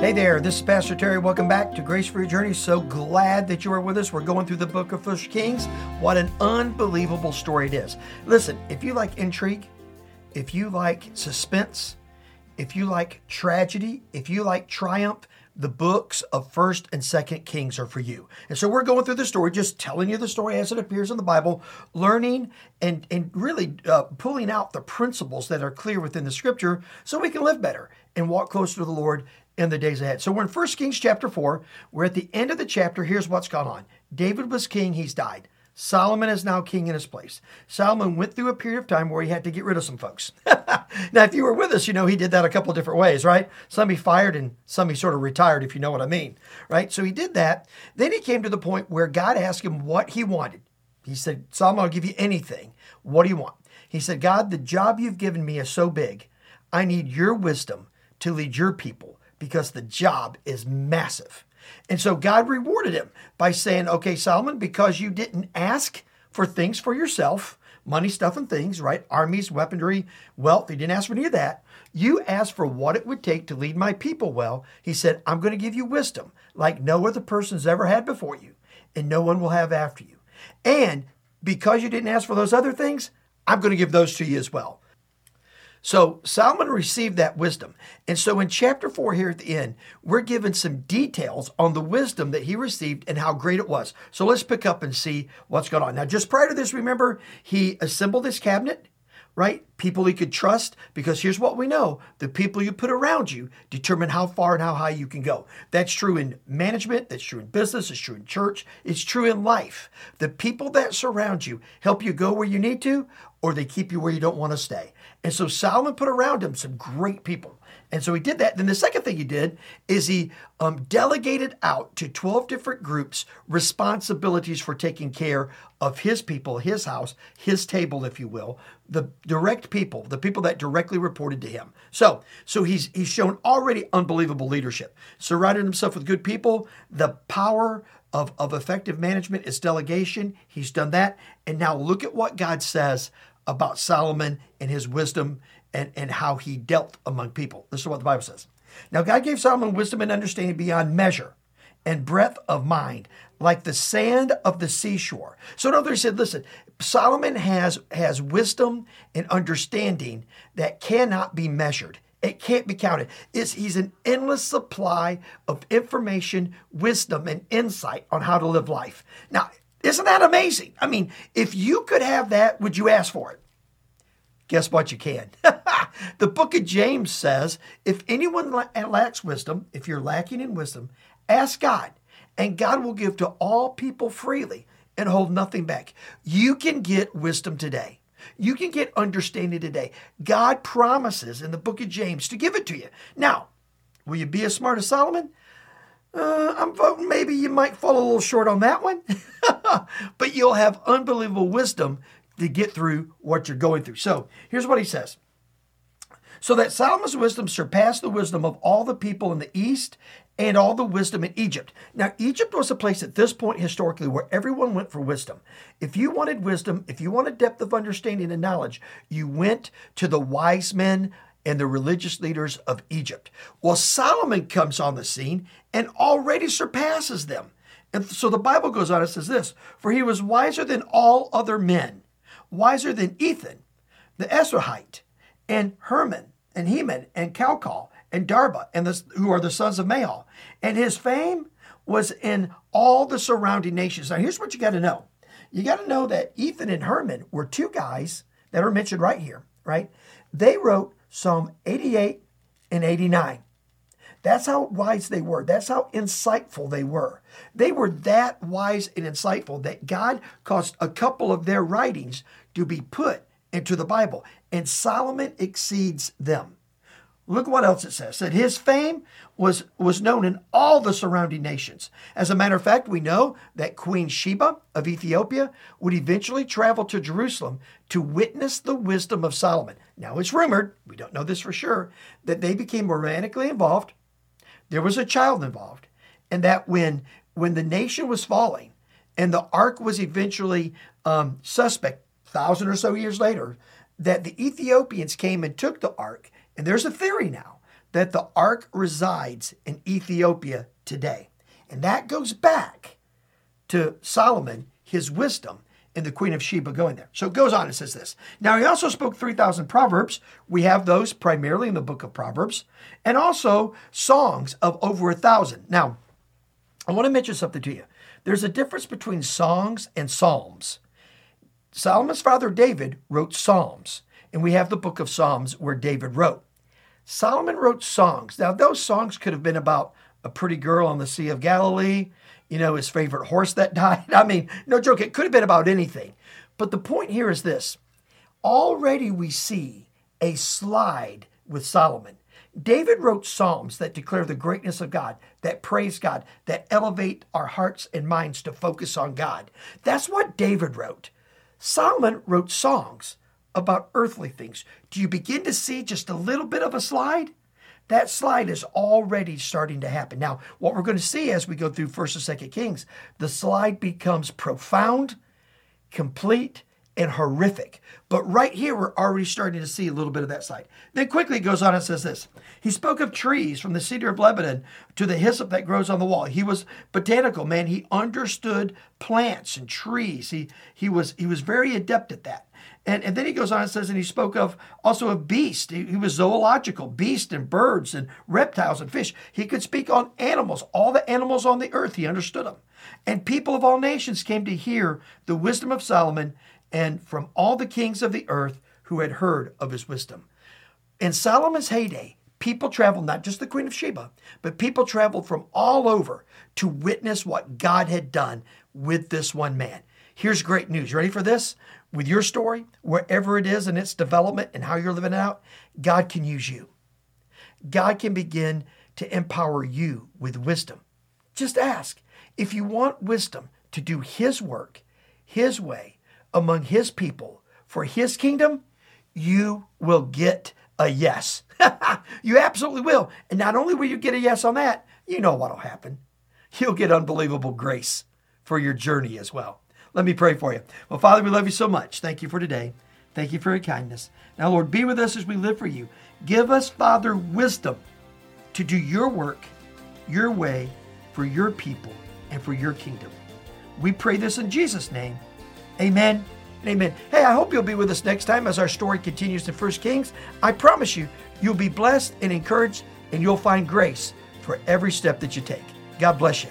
Hey there, this is Pastor Terry. Welcome back to Grace for Your Journey. So glad that you are with us. We're going through the book of First Kings. What an unbelievable story it is. Listen, if you like intrigue, if you like suspense, if you like tragedy, if you like triumph, the books of First and Second Kings are for you. And so we're going through the story, just telling you the story as it appears in the Bible, learning and and really uh, pulling out the principles that are clear within the Scripture, so we can live better and walk closer to the Lord in the days ahead. So we're in first Kings chapter 4. We're at the end of the chapter. Here's what's gone on David was king, he's died. Solomon is now king in his place. Solomon went through a period of time where he had to get rid of some folks. now, if you were with us, you know he did that a couple different ways, right? Some he fired and some he sort of retired, if you know what I mean, right? So he did that. Then he came to the point where God asked him what he wanted. He said, Solomon, I'll give you anything. What do you want? He said, God, the job you've given me is so big. I need your wisdom to lead your people because the job is massive. And so God rewarded him by saying, okay, Solomon, because you didn't ask for things for yourself, money, stuff, and things, right? Armies, weaponry, wealth. He didn't ask for any of that. You asked for what it would take to lead my people well. He said, I'm going to give you wisdom like no other person's ever had before you, and no one will have after you. And because you didn't ask for those other things, I'm going to give those to you as well. So Solomon received that wisdom. And so in chapter 4 here at the end, we're given some details on the wisdom that he received and how great it was. So let's pick up and see what's going on. Now, just prior to this, remember, he assembled his cabinet right? People he could trust, because here's what we know the people you put around you determine how far and how high you can go. That's true in management, that's true in business, it's true in church, it's true in life. The people that surround you help you go where you need to, or they keep you where you don't want to stay. And so Solomon put around him some great people. And so he did that. Then the second thing he did is he um, delegated out to 12 different groups responsibilities for taking care of his people, his house, his table, if you will, the direct people, the people that directly reported to him. So, so he's he's shown already unbelievable leadership. Surrounded himself with good people. The power of, of effective management is delegation. He's done that. And now look at what God says about Solomon and his wisdom and, and how he dealt among people. This is what the Bible says. Now, God gave Solomon wisdom and understanding beyond measure and breadth of mind, like the sand of the seashore. So, in other words, he said, listen, Solomon has, has wisdom and understanding that cannot be measured. It can't be counted. It's, he's an endless supply of information, wisdom, and insight on how to live life. Now, isn't that amazing? I mean, if you could have that, would you ask for it? Guess what? You can. the book of James says if anyone lacks wisdom, if you're lacking in wisdom, ask God, and God will give to all people freely and hold nothing back. You can get wisdom today. You can get understanding today. God promises in the book of James to give it to you. Now, will you be as smart as Solomon? Uh, I'm voting maybe you might fall a little short on that one, but you'll have unbelievable wisdom to get through what you're going through. So here's what he says. So that Solomon's wisdom surpassed the wisdom of all the people in the east and all the wisdom in Egypt. Now, Egypt was a place at this point historically where everyone went for wisdom. If you wanted wisdom, if you wanted depth of understanding and knowledge, you went to the wise men and the religious leaders of Egypt. Well, Solomon comes on the scene and already surpasses them. And so the Bible goes on and says this For he was wiser than all other men wiser than Ethan, the Ezrahite, and Herman, and Heman, and Chalcol, and Darda, and the, who are the sons of Mahol. And his fame was in all the surrounding nations. Now, here's what you got to know. You got to know that Ethan and Herman were two guys that are mentioned right here, right? They wrote Psalm 88 and 89. That's how wise they were. That's how insightful they were. They were that wise and insightful that God caused a couple of their writings to be put into the Bible, and Solomon exceeds them. Look what else it says. That his fame was, was known in all the surrounding nations. As a matter of fact, we know that Queen Sheba of Ethiopia would eventually travel to Jerusalem to witness the wisdom of Solomon. Now it's rumored, we don't know this for sure, that they became romantically involved there was a child involved, and that when when the nation was falling and the ark was eventually um, suspect, thousand or so years later, that the Ethiopians came and took the ark. And there's a theory now that the ark resides in Ethiopia today. And that goes back to Solomon, his wisdom, and the Queen of Sheba going there. So it goes on and says this. Now, he also spoke 3,000 proverbs. We have those primarily in the book of Proverbs, and also songs of over a thousand. Now, I want to mention something to you. There's a difference between songs and psalms. Solomon's father David wrote psalms, and we have the book of Psalms where David wrote. Solomon wrote songs. Now, those songs could have been about a pretty girl on the Sea of Galilee, you know, his favorite horse that died. I mean, no joke, it could have been about anything. But the point here is this already we see a slide with Solomon. David wrote psalms that declare the greatness of God, that praise God, that elevate our hearts and minds to focus on God. That's what David wrote. Solomon wrote songs about earthly things. Do you begin to see just a little bit of a slide? That slide is already starting to happen. Now, what we're going to see as we go through 1st and 2nd Kings, the slide becomes profound, complete, and horrific. But right here, we're already starting to see a little bit of that slide. Then quickly it goes on and says this He spoke of trees from the cedar of Lebanon to the hyssop that grows on the wall. He was botanical, man. He understood plants and trees. He, he, was, he was very adept at that. And, and then he goes on and says, and he spoke of also of beasts. He, he was zoological, beasts and birds and reptiles and fish. He could speak on animals, all the animals on the earth. He understood them. And people of all nations came to hear the wisdom of Solomon and from all the kings of the earth who had heard of his wisdom. In Solomon's heyday, people traveled, not just the Queen of Sheba, but people traveled from all over to witness what God had done with this one man. Here's great news. You Ready for this? With your story, wherever it is in its development and how you're living it out, God can use you. God can begin to empower you with wisdom. Just ask. If you want wisdom to do His work, His way, among His people, for His kingdom, you will get a yes. you absolutely will. And not only will you get a yes on that, you know what will happen. You'll get unbelievable grace for your journey as well. Let me pray for you. Well, Father, we love you so much. Thank you for today. Thank you for your kindness. Now, Lord, be with us as we live for you. Give us, Father, wisdom to do your work, your way, for your people, and for your kingdom. We pray this in Jesus' name. Amen amen. Hey, I hope you'll be with us next time as our story continues in 1 Kings. I promise you, you'll be blessed and encouraged, and you'll find grace for every step that you take. God bless you.